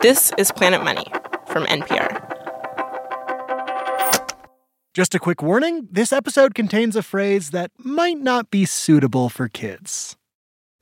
This is Planet Money from NPR. Just a quick warning this episode contains a phrase that might not be suitable for kids.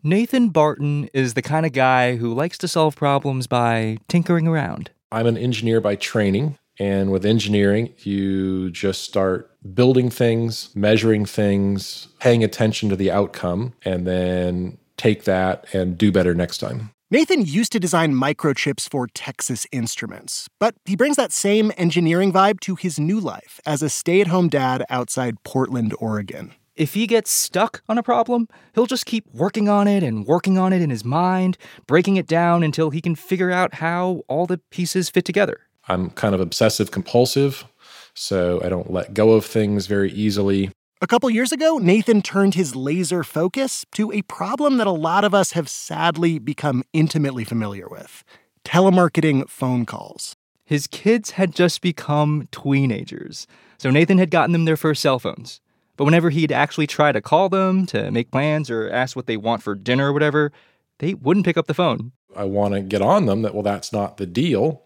Nathan Barton is the kind of guy who likes to solve problems by tinkering around. I'm an engineer by training. And with engineering, you just start building things, measuring things, paying attention to the outcome, and then take that and do better next time. Nathan used to design microchips for Texas Instruments, but he brings that same engineering vibe to his new life as a stay at home dad outside Portland, Oregon. If he gets stuck on a problem, he'll just keep working on it and working on it in his mind, breaking it down until he can figure out how all the pieces fit together. I'm kind of obsessive compulsive, so I don't let go of things very easily. A couple years ago, Nathan turned his laser focus to a problem that a lot of us have sadly become intimately familiar with telemarketing phone calls. His kids had just become teenagers, so Nathan had gotten them their first cell phones. But whenever he'd actually try to call them to make plans or ask what they want for dinner or whatever, they wouldn't pick up the phone. I want to get on them that, well, that's not the deal.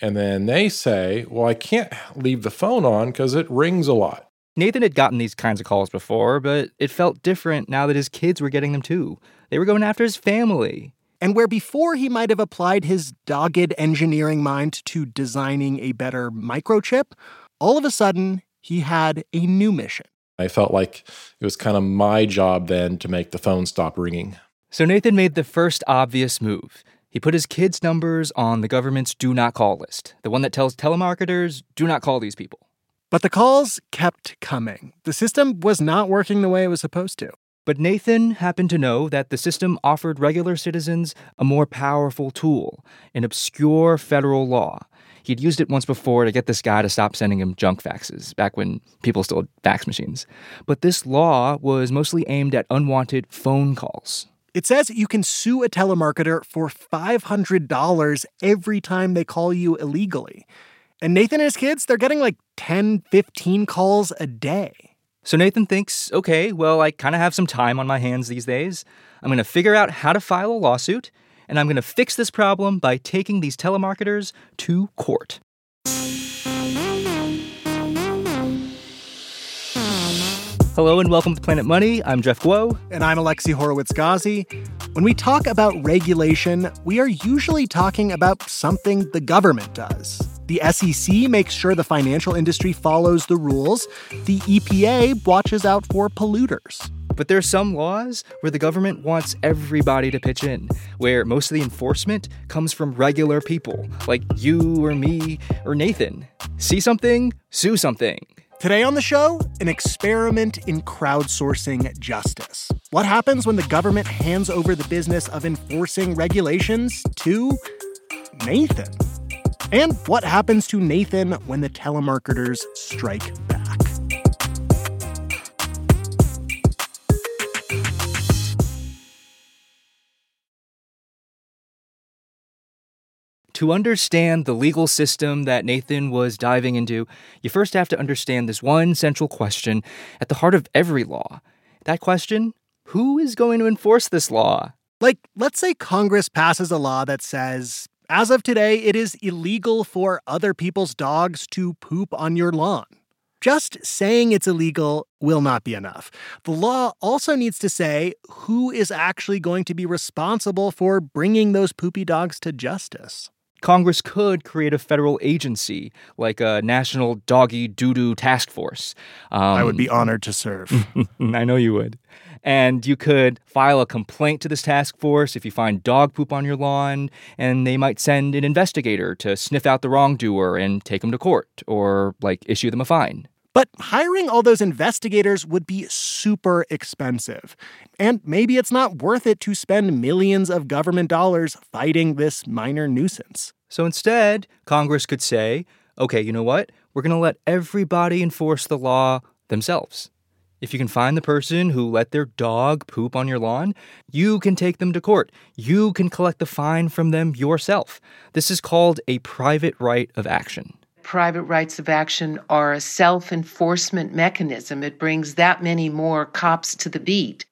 And then they say, well, I can't leave the phone on because it rings a lot. Nathan had gotten these kinds of calls before, but it felt different now that his kids were getting them too. They were going after his family. And where before he might have applied his dogged engineering mind to designing a better microchip, all of a sudden he had a new mission. I felt like it was kind of my job then to make the phone stop ringing. So Nathan made the first obvious move. He put his kids' numbers on the government's do not call list, the one that tells telemarketers, do not call these people. But the calls kept coming. The system was not working the way it was supposed to. But Nathan happened to know that the system offered regular citizens a more powerful tool, an obscure federal law. He'd used it once before to get this guy to stop sending him junk faxes, back when people still had fax machines. But this law was mostly aimed at unwanted phone calls. It says you can sue a telemarketer for $500 every time they call you illegally. And Nathan and his kids, they're getting like 10, 15 calls a day. So Nathan thinks, okay, well, I kind of have some time on my hands these days. I'm going to figure out how to file a lawsuit, and I'm going to fix this problem by taking these telemarketers to court. Hello and welcome to Planet Money. I'm Jeff Guo. And I'm Alexi Horowitz Ghazi. When we talk about regulation, we are usually talking about something the government does. The SEC makes sure the financial industry follows the rules. The EPA watches out for polluters. But there are some laws where the government wants everybody to pitch in, where most of the enforcement comes from regular people, like you or me or Nathan. See something, sue something. Today on the show, an experiment in crowdsourcing justice. What happens when the government hands over the business of enforcing regulations to Nathan? And what happens to Nathan when the telemarketers strike back? To understand the legal system that Nathan was diving into, you first have to understand this one central question at the heart of every law. That question who is going to enforce this law? Like, let's say Congress passes a law that says, as of today, it is illegal for other people's dogs to poop on your lawn. Just saying it's illegal will not be enough. The law also needs to say who is actually going to be responsible for bringing those poopy dogs to justice. Congress could create a federal agency like a National Doggy Doo Doo Task Force. Um, I would be honored to serve. I know you would. And you could file a complaint to this task force if you find dog poop on your lawn, and they might send an investigator to sniff out the wrongdoer and take them to court or, like, issue them a fine. But hiring all those investigators would be super expensive. And maybe it's not worth it to spend millions of government dollars fighting this minor nuisance. So instead, Congress could say, okay, you know what? We're going to let everybody enforce the law themselves. If you can find the person who let their dog poop on your lawn, you can take them to court. You can collect the fine from them yourself. This is called a private right of action private rights of action are a self enforcement mechanism. It brings that many more cops to the beat.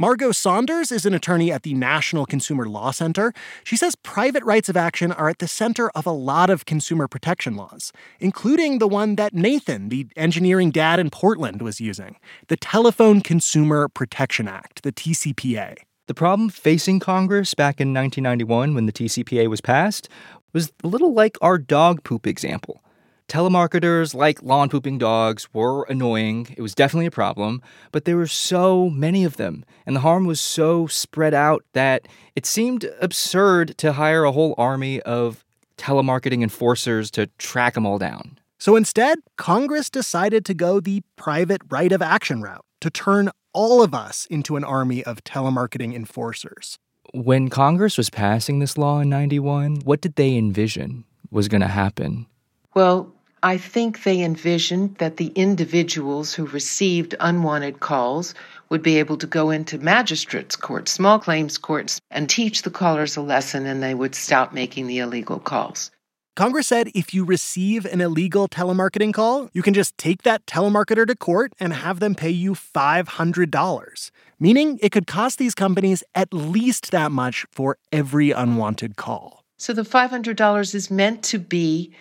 Margot Saunders is an attorney at the National Consumer Law Center. She says private rights of action are at the center of a lot of consumer protection laws, including the one that Nathan, the engineering dad in Portland, was using the Telephone Consumer Protection Act, the TCPA. The problem facing Congress back in 1991 when the TCPA was passed was a little like our dog poop example. Telemarketers like lawn pooping dogs were annoying. It was definitely a problem, but there were so many of them, and the harm was so spread out that it seemed absurd to hire a whole army of telemarketing enforcers to track them all down. So instead, Congress decided to go the private right of action route to turn all of us into an army of telemarketing enforcers. When Congress was passing this law in 91, what did they envision was going to happen? Well, I think they envisioned that the individuals who received unwanted calls would be able to go into magistrates' courts, small claims courts, and teach the callers a lesson and they would stop making the illegal calls. Congress said if you receive an illegal telemarketing call, you can just take that telemarketer to court and have them pay you $500, meaning it could cost these companies at least that much for every unwanted call. So the $500 is meant to be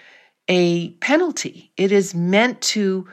a penalty. It is meant to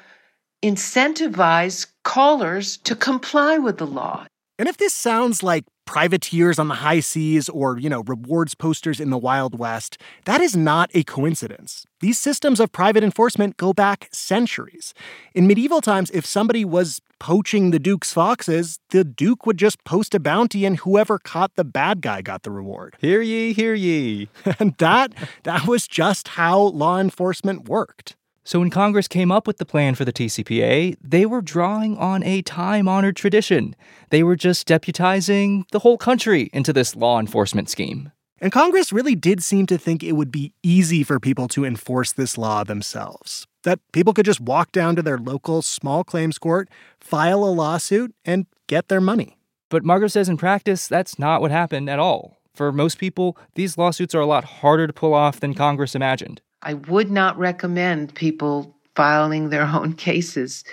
incentivize callers to comply with the law. And if this sounds like privateers on the high seas or, you know, rewards posters in the Wild West, that is not a coincidence. These systems of private enforcement go back centuries. In medieval times, if somebody was poaching the Duke's foxes, the Duke would just post a bounty and whoever caught the bad guy got the reward. Hear ye, hear ye. and that that was just how law enforcement worked. So, when Congress came up with the plan for the TCPA, they were drawing on a time honored tradition. They were just deputizing the whole country into this law enforcement scheme. And Congress really did seem to think it would be easy for people to enforce this law themselves. That people could just walk down to their local small claims court, file a lawsuit, and get their money. But Margot says in practice, that's not what happened at all. For most people, these lawsuits are a lot harder to pull off than Congress imagined. I would not recommend people filing their own cases.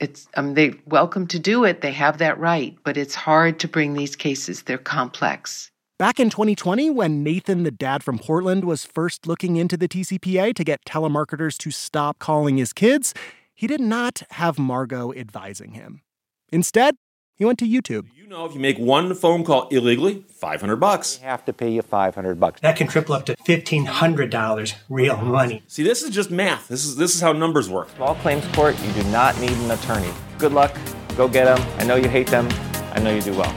It's um, they welcome to do it. They have that right, but it's hard to bring these cases. They're complex. Back in 2020, when Nathan, the dad from Portland, was first looking into the TCPA to get telemarketers to stop calling his kids, he did not have Margot advising him. Instead, he went to YouTube. You know, if you make one phone call illegally, 500 bucks. We have to pay you 500 bucks. That can triple up to $1,500 real money. See, this is just math. This is this is how numbers work. Small claims court, you do not need an attorney. Good luck. Go get them. I know you hate them. I know you do well.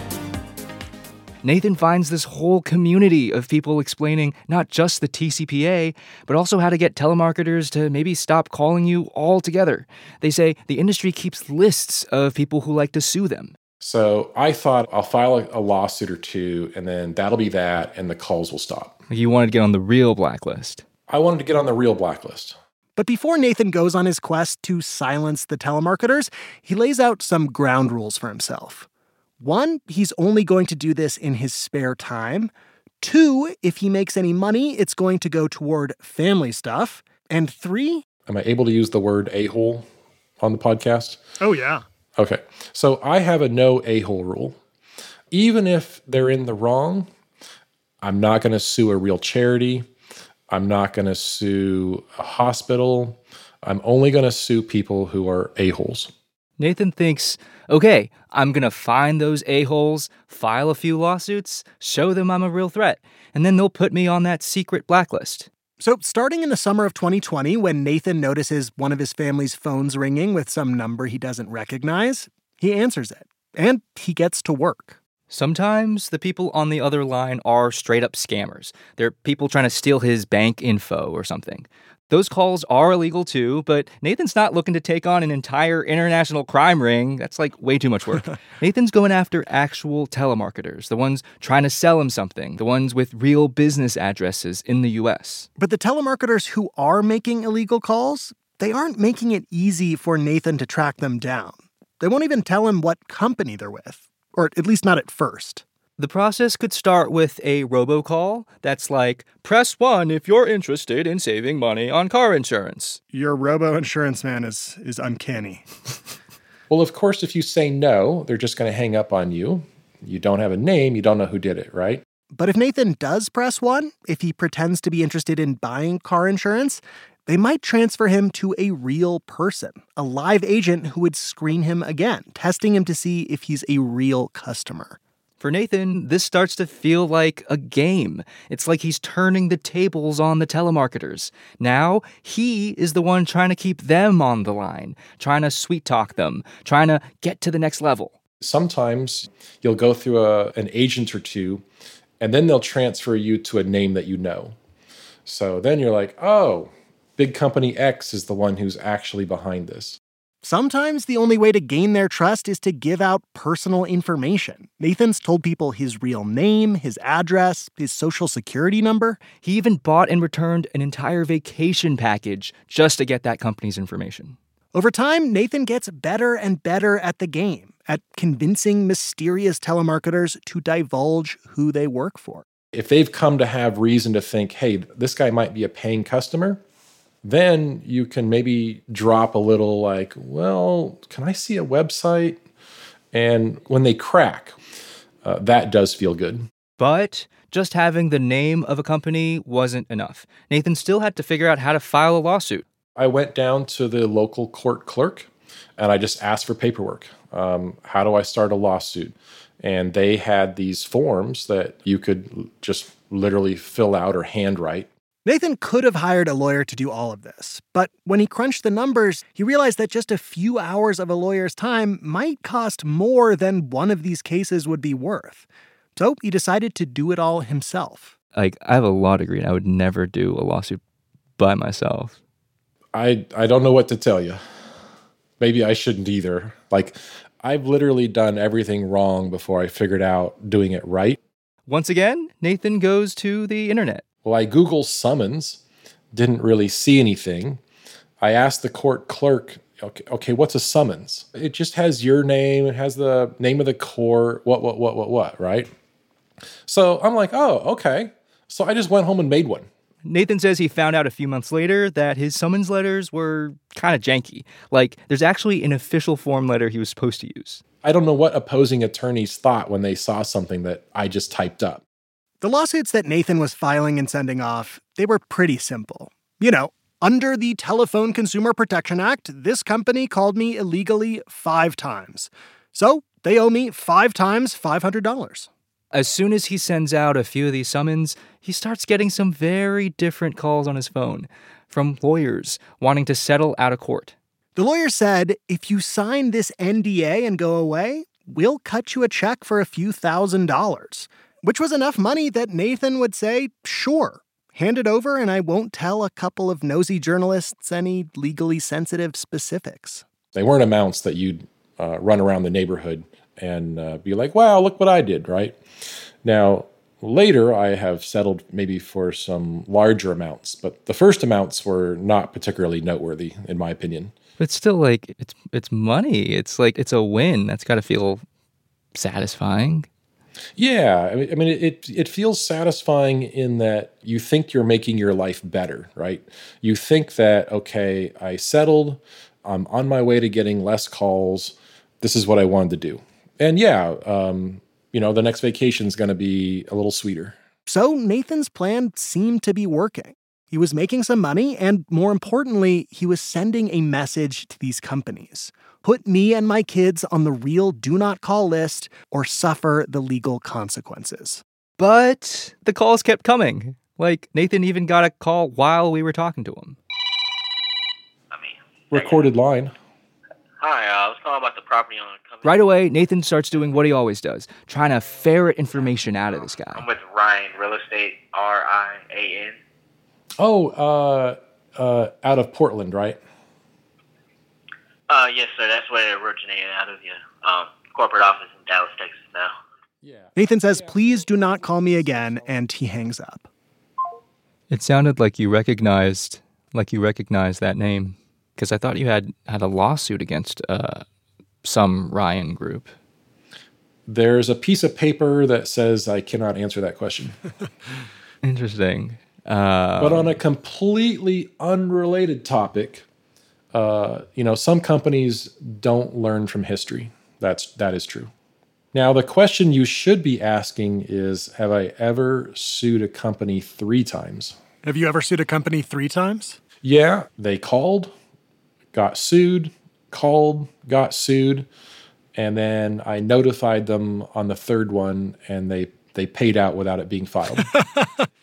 Nathan finds this whole community of people explaining not just the TCPA, but also how to get telemarketers to maybe stop calling you altogether. They say the industry keeps lists of people who like to sue them. So I thought I'll file a, a lawsuit or two, and then that'll be that, and the calls will stop. You wanted to get on the real blacklist. I wanted to get on the real blacklist. But before Nathan goes on his quest to silence the telemarketers, he lays out some ground rules for himself. One, he's only going to do this in his spare time. Two, if he makes any money, it's going to go toward family stuff. And three, Am I able to use the word a hole on the podcast? oh, yeah. Okay. So I have a no a hole rule. Even if they're in the wrong, I'm not going to sue a real charity. I'm not going to sue a hospital. I'm only going to sue people who are a-holes. Nathan thinks, okay, I'm going to find those a-holes, file a few lawsuits, show them I'm a real threat, and then they'll put me on that secret blacklist. So, starting in the summer of 2020, when Nathan notices one of his family's phones ringing with some number he doesn't recognize, he answers it and he gets to work. Sometimes the people on the other line are straight up scammers. They're people trying to steal his bank info or something. Those calls are illegal too, but Nathan's not looking to take on an entire international crime ring. That's like way too much work. Nathan's going after actual telemarketers, the ones trying to sell him something, the ones with real business addresses in the US. But the telemarketers who are making illegal calls, they aren't making it easy for Nathan to track them down. They won't even tell him what company they're with, or at least not at first. The process could start with a robocall that's like, press one if you're interested in saving money on car insurance. Your robo insurance man is is uncanny. Well, of course, if you say no, they're just going to hang up on you. You don't have a name, you don't know who did it, right? But if Nathan does press one, if he pretends to be interested in buying car insurance, they might transfer him to a real person, a live agent who would screen him again, testing him to see if he's a real customer. For Nathan, this starts to feel like a game. It's like he's turning the tables on the telemarketers. Now, he is the one trying to keep them on the line, trying to sweet talk them, trying to get to the next level. Sometimes you'll go through a, an agent or two, and then they'll transfer you to a name that you know. So then you're like, oh, big company X is the one who's actually behind this. Sometimes the only way to gain their trust is to give out personal information. Nathan's told people his real name, his address, his social security number. He even bought and returned an entire vacation package just to get that company's information. Over time, Nathan gets better and better at the game, at convincing mysterious telemarketers to divulge who they work for. If they've come to have reason to think, hey, this guy might be a paying customer, then you can maybe drop a little like, well, can I see a website? And when they crack, uh, that does feel good. But just having the name of a company wasn't enough. Nathan still had to figure out how to file a lawsuit. I went down to the local court clerk and I just asked for paperwork. Um, how do I start a lawsuit? And they had these forms that you could just literally fill out or handwrite. Nathan could have hired a lawyer to do all of this, but when he crunched the numbers, he realized that just a few hours of a lawyer's time might cost more than one of these cases would be worth. So he decided to do it all himself. Like, I have a law degree and I would never do a lawsuit by myself. I, I don't know what to tell you. Maybe I shouldn't either. Like, I've literally done everything wrong before I figured out doing it right. Once again, Nathan goes to the internet. Well, I Google summons, didn't really see anything. I asked the court clerk, okay, okay, what's a summons? It just has your name, it has the name of the court, what, what, what, what, what, right? So I'm like, oh, okay. So I just went home and made one. Nathan says he found out a few months later that his summons letters were kind of janky. Like, there's actually an official form letter he was supposed to use. I don't know what opposing attorneys thought when they saw something that I just typed up. The lawsuits that Nathan was filing and sending off, they were pretty simple. You know, under the Telephone Consumer Protection Act, this company called me illegally five times. So they owe me five times $500. As soon as he sends out a few of these summons, he starts getting some very different calls on his phone from lawyers wanting to settle out of court. The lawyer said, if you sign this NDA and go away, we'll cut you a check for a few thousand dollars which was enough money that Nathan would say, sure, hand it over and I won't tell a couple of nosy journalists any legally sensitive specifics. They weren't amounts that you'd uh, run around the neighborhood and uh, be like, wow, look what I did, right? Now, later I have settled maybe for some larger amounts, but the first amounts were not particularly noteworthy, in my opinion. But still, like, it's, it's money. It's like, it's a win. That's got to feel satisfying. Yeah, I mean, I mean, it it feels satisfying in that you think you're making your life better, right? You think that okay, I settled, I'm on my way to getting less calls. This is what I wanted to do, and yeah, um, you know, the next vacation is going to be a little sweeter. So Nathan's plan seemed to be working. He was making some money, and more importantly, he was sending a message to these companies put me and my kids on the real do not call list or suffer the legal consequences. But the calls kept coming. Like, Nathan even got a call while we were talking to him. Recorded line. Hi, uh, I was calling about the property on. Right away, Nathan starts doing what he always does, trying to ferret information out of this guy. I'm with Ryan Real Estate, R I A N. Oh, uh, uh, out of Portland, right? Uh, yes, sir. That's where it originated out of the um, corporate office in Dallas, Texas. Now. Yeah. Nathan says, "Please do not call me again," and he hangs up. It sounded like you recognized, like you recognized that name, because I thought you had had a lawsuit against uh, some Ryan group. There's a piece of paper that says I cannot answer that question. Interesting. Uh, but on a completely unrelated topic, Uh, you know, some companies don't learn from history. That's that is true. Now, the question you should be asking is Have I ever sued a company three times? Have you ever sued a company three times? Yeah, they called, got sued, called, got sued, and then I notified them on the third one and they they paid out without it being filed.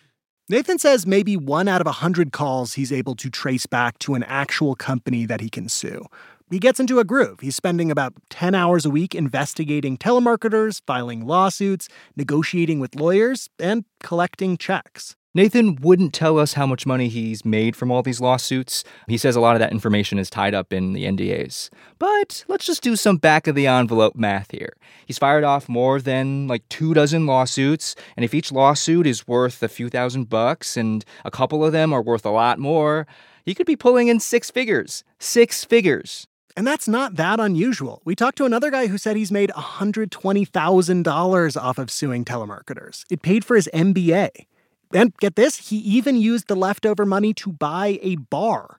Nathan says maybe one out of a hundred calls he's able to trace back to an actual company that he can sue. He gets into a groove. He's spending about 10 hours a week investigating telemarketers, filing lawsuits, negotiating with lawyers, and collecting checks. Nathan wouldn't tell us how much money he's made from all these lawsuits. He says a lot of that information is tied up in the NDAs. But let's just do some back of the envelope math here. He's fired off more than like two dozen lawsuits, and if each lawsuit is worth a few thousand bucks and a couple of them are worth a lot more, he could be pulling in six figures. Six figures. And that's not that unusual. We talked to another guy who said he's made $120,000 off of suing telemarketers. It paid for his MBA. And get this, he even used the leftover money to buy a bar.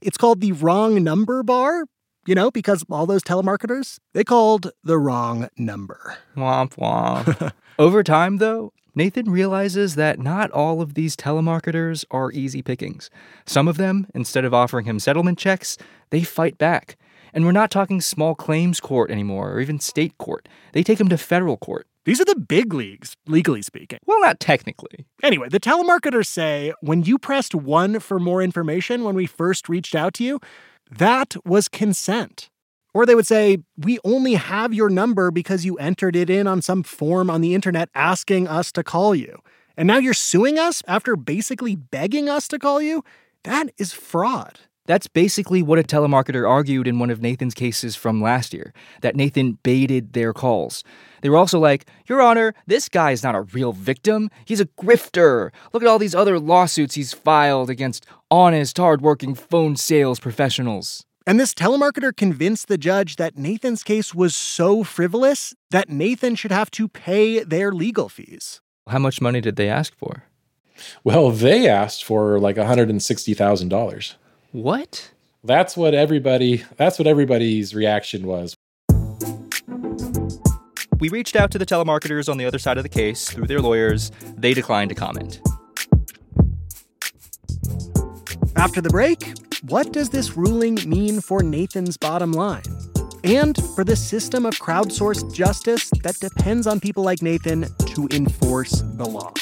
It's called the wrong number bar, you know, because all those telemarketers, they called the wrong number. Womp womp. Over time, though, Nathan realizes that not all of these telemarketers are easy pickings. Some of them, instead of offering him settlement checks, they fight back. And we're not talking small claims court anymore or even state court. They take him to federal court. These are the big leagues, legally speaking. Well, not technically. Anyway, the telemarketers say when you pressed one for more information when we first reached out to you, that was consent. Or they would say, we only have your number because you entered it in on some form on the internet asking us to call you. And now you're suing us after basically begging us to call you? That is fraud. That's basically what a telemarketer argued in one of Nathan's cases from last year that Nathan baited their calls. They were also like, Your Honor, this guy is not a real victim. He's a grifter. Look at all these other lawsuits he's filed against honest, hardworking phone sales professionals. And this telemarketer convinced the judge that Nathan's case was so frivolous that Nathan should have to pay their legal fees. How much money did they ask for? Well, they asked for like $160,000. What? That's what everybody that's what everybody's reaction was. We reached out to the telemarketers on the other side of the case through their lawyers. They declined to comment. After the break, what does this ruling mean for Nathan's bottom line? And for the system of crowdsourced justice that depends on people like Nathan to enforce the law.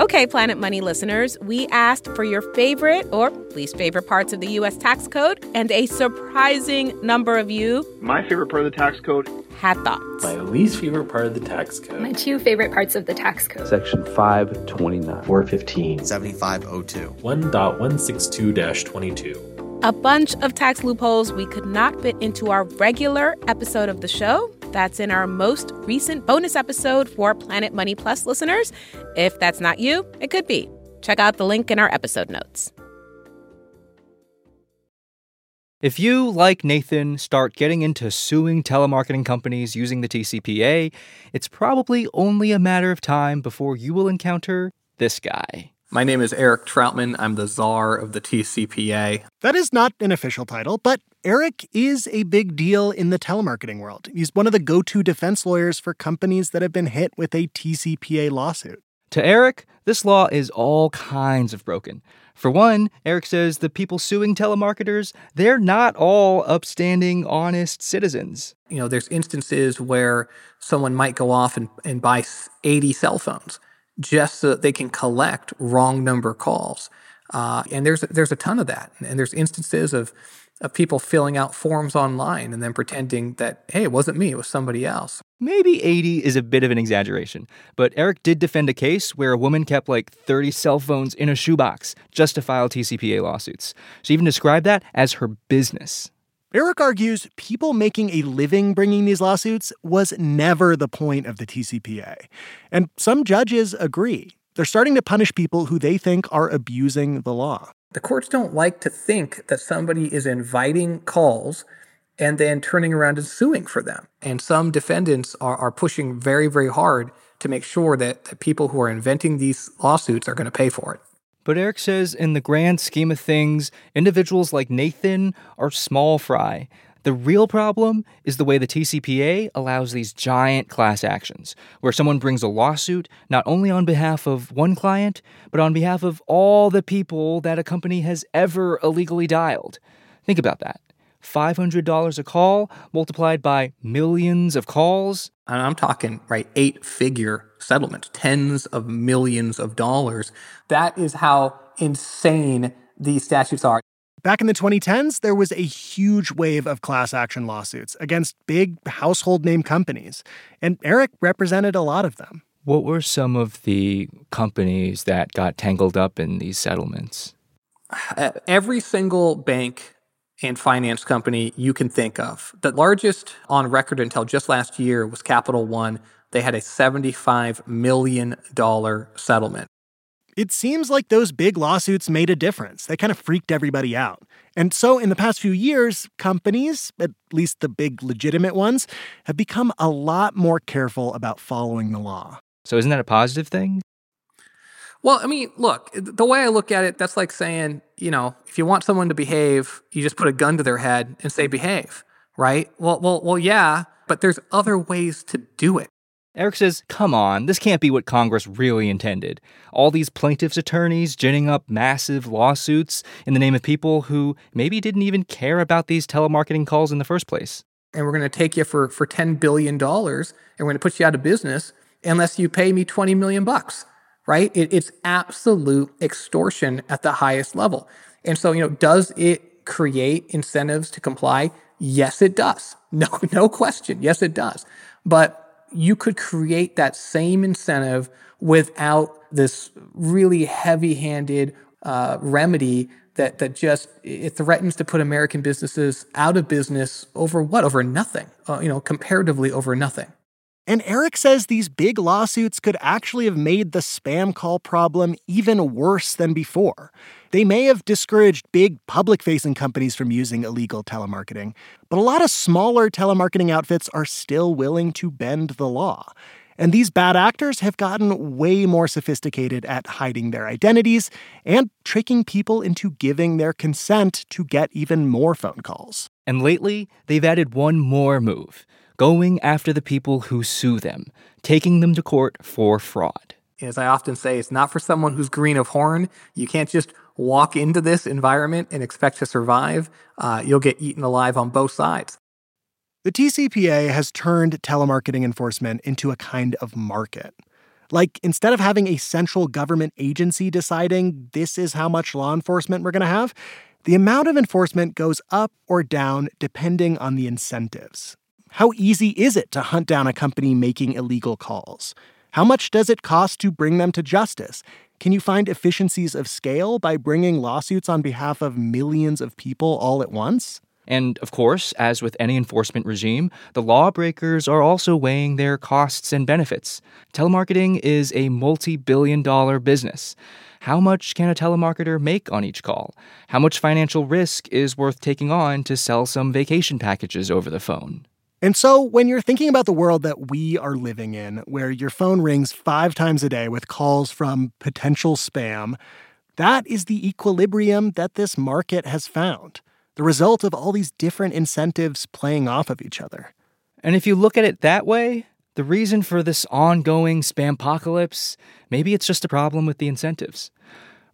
Okay, Planet Money listeners, we asked for your favorite or least favorite parts of the U.S. tax code, and a surprising number of you. My favorite part of the tax code had thoughts. My least favorite part of the tax code. My two favorite parts of the tax code. Section 529. 415. 7502. 1.162 22. A bunch of tax loopholes we could not fit into our regular episode of the show. That's in our most recent bonus episode for Planet Money Plus listeners. If that's not you, it could be. Check out the link in our episode notes. If you, like Nathan, start getting into suing telemarketing companies using the TCPA, it's probably only a matter of time before you will encounter this guy. My name is Eric Troutman. I'm the czar of the TCPA. That is not an official title, but Eric is a big deal in the telemarketing world. He's one of the go to defense lawyers for companies that have been hit with a TCPA lawsuit. To Eric, this law is all kinds of broken. For one, Eric says the people suing telemarketers, they're not all upstanding, honest citizens. You know, there's instances where someone might go off and, and buy 80 cell phones just so that they can collect wrong number calls. Uh, and there's there's a ton of that. And there's instances of of people filling out forms online and then pretending that, hey, it wasn't me, it was somebody else. Maybe 80 is a bit of an exaggeration, but Eric did defend a case where a woman kept like 30 cell phones in a shoebox just to file TCPA lawsuits. She even described that as her business. Eric argues people making a living bringing these lawsuits was never the point of the TCPA. And some judges agree. They're starting to punish people who they think are abusing the law. The courts don't like to think that somebody is inviting calls and then turning around and suing for them. And some defendants are, are pushing very, very hard to make sure that, that people who are inventing these lawsuits are going to pay for it. But Eric says, in the grand scheme of things, individuals like Nathan are small fry. The real problem is the way the TCPA allows these giant class actions, where someone brings a lawsuit not only on behalf of one client, but on behalf of all the people that a company has ever illegally dialed. Think about that. $500 a call multiplied by millions of calls. And I'm talking, right, eight figure settlements, tens of millions of dollars. That is how insane these statutes are. Back in the 2010s, there was a huge wave of class action lawsuits against big household name companies, and Eric represented a lot of them. What were some of the companies that got tangled up in these settlements? Uh, every single bank and finance company you can think of. The largest on record until just last year was Capital One. They had a $75 million settlement. It seems like those big lawsuits made a difference. They kind of freaked everybody out. And so, in the past few years, companies, at least the big legitimate ones, have become a lot more careful about following the law. So, isn't that a positive thing? Well, I mean, look, the way I look at it, that's like saying, you know, if you want someone to behave, you just put a gun to their head and say behave, right? Well, well, well, yeah, but there's other ways to do it. Eric says, come on, this can't be what Congress really intended. All these plaintiffs' attorneys ginning up massive lawsuits in the name of people who maybe didn't even care about these telemarketing calls in the first place. And we're going to take you for, for $10 billion and we're going to put you out of business unless you pay me 20 million bucks right? It, it's absolute extortion at the highest level. And so, you know, does it create incentives to comply? Yes, it does. No, no question. Yes, it does. But you could create that same incentive without this really heavy-handed uh, remedy that that just it threatens to put American businesses out of business over what? Over nothing. Uh, you know, comparatively over nothing. And Eric says these big lawsuits could actually have made the spam call problem even worse than before. They may have discouraged big public facing companies from using illegal telemarketing, but a lot of smaller telemarketing outfits are still willing to bend the law. And these bad actors have gotten way more sophisticated at hiding their identities and tricking people into giving their consent to get even more phone calls. And lately, they've added one more move going after the people who sue them, taking them to court for fraud. As I often say, it's not for someone who's green of horn. You can't just walk into this environment and expect to survive. Uh, you'll get eaten alive on both sides. The TCPA has turned telemarketing enforcement into a kind of market. Like, instead of having a central government agency deciding this is how much law enforcement we're going to have, the amount of enforcement goes up or down depending on the incentives. How easy is it to hunt down a company making illegal calls? How much does it cost to bring them to justice? Can you find efficiencies of scale by bringing lawsuits on behalf of millions of people all at once? And of course, as with any enforcement regime, the lawbreakers are also weighing their costs and benefits. Telemarketing is a multi billion dollar business. How much can a telemarketer make on each call? How much financial risk is worth taking on to sell some vacation packages over the phone? And so, when you're thinking about the world that we are living in, where your phone rings five times a day with calls from potential spam, that is the equilibrium that this market has found, the result of all these different incentives playing off of each other. And if you look at it that way, the reason for this ongoing spam apocalypse, maybe it's just a problem with the incentives.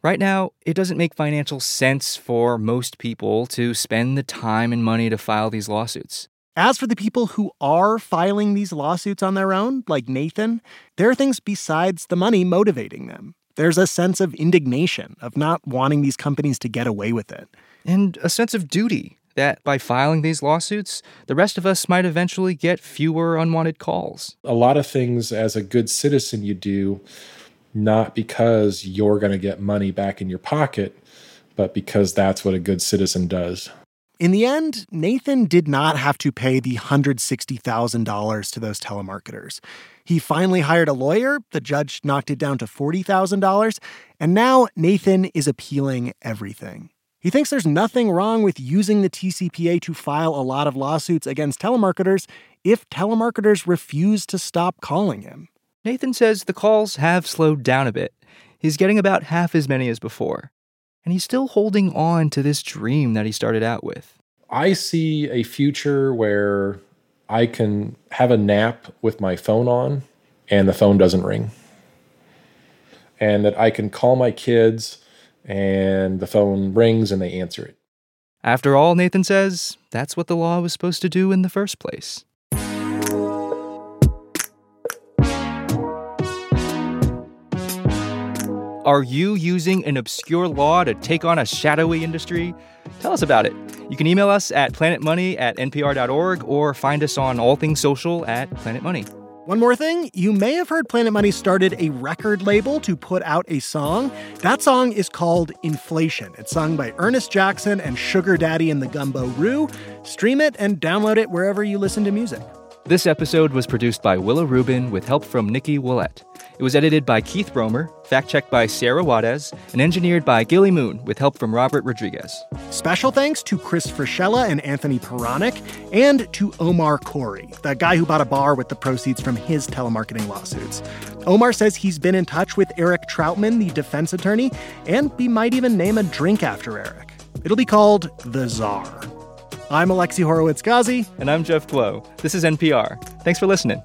Right now, it doesn't make financial sense for most people to spend the time and money to file these lawsuits. As for the people who are filing these lawsuits on their own, like Nathan, there are things besides the money motivating them. There's a sense of indignation, of not wanting these companies to get away with it. And a sense of duty that by filing these lawsuits, the rest of us might eventually get fewer unwanted calls. A lot of things as a good citizen you do, not because you're going to get money back in your pocket, but because that's what a good citizen does. In the end, Nathan did not have to pay the $160,000 to those telemarketers. He finally hired a lawyer, the judge knocked it down to $40,000, and now Nathan is appealing everything. He thinks there's nothing wrong with using the TCPA to file a lot of lawsuits against telemarketers if telemarketers refuse to stop calling him. Nathan says the calls have slowed down a bit. He's getting about half as many as before. And he's still holding on to this dream that he started out with. I see a future where I can have a nap with my phone on and the phone doesn't ring. And that I can call my kids and the phone rings and they answer it. After all, Nathan says, that's what the law was supposed to do in the first place. Are you using an obscure law to take on a shadowy industry? Tell us about it. You can email us at planetmoney at npr.org or find us on all things social at Planet Money. One more thing, you may have heard Planet Money started a record label to put out a song. That song is called Inflation. It's sung by Ernest Jackson and Sugar Daddy and the Gumbo Roux. Stream it and download it wherever you listen to music. This episode was produced by Willa Rubin with help from Nikki Willett. It was edited by Keith Romer, fact checked by Sarah Juarez, and engineered by Gilly Moon with help from Robert Rodriguez. Special thanks to Chris Frascella and Anthony Paronich, and to Omar Corey, the guy who bought a bar with the proceeds from his telemarketing lawsuits. Omar says he's been in touch with Eric Troutman, the defense attorney, and he might even name a drink after Eric. It'll be called The Czar. I'm Alexi Horowitz Ghazi. And I'm Jeff Guo. This is NPR. Thanks for listening.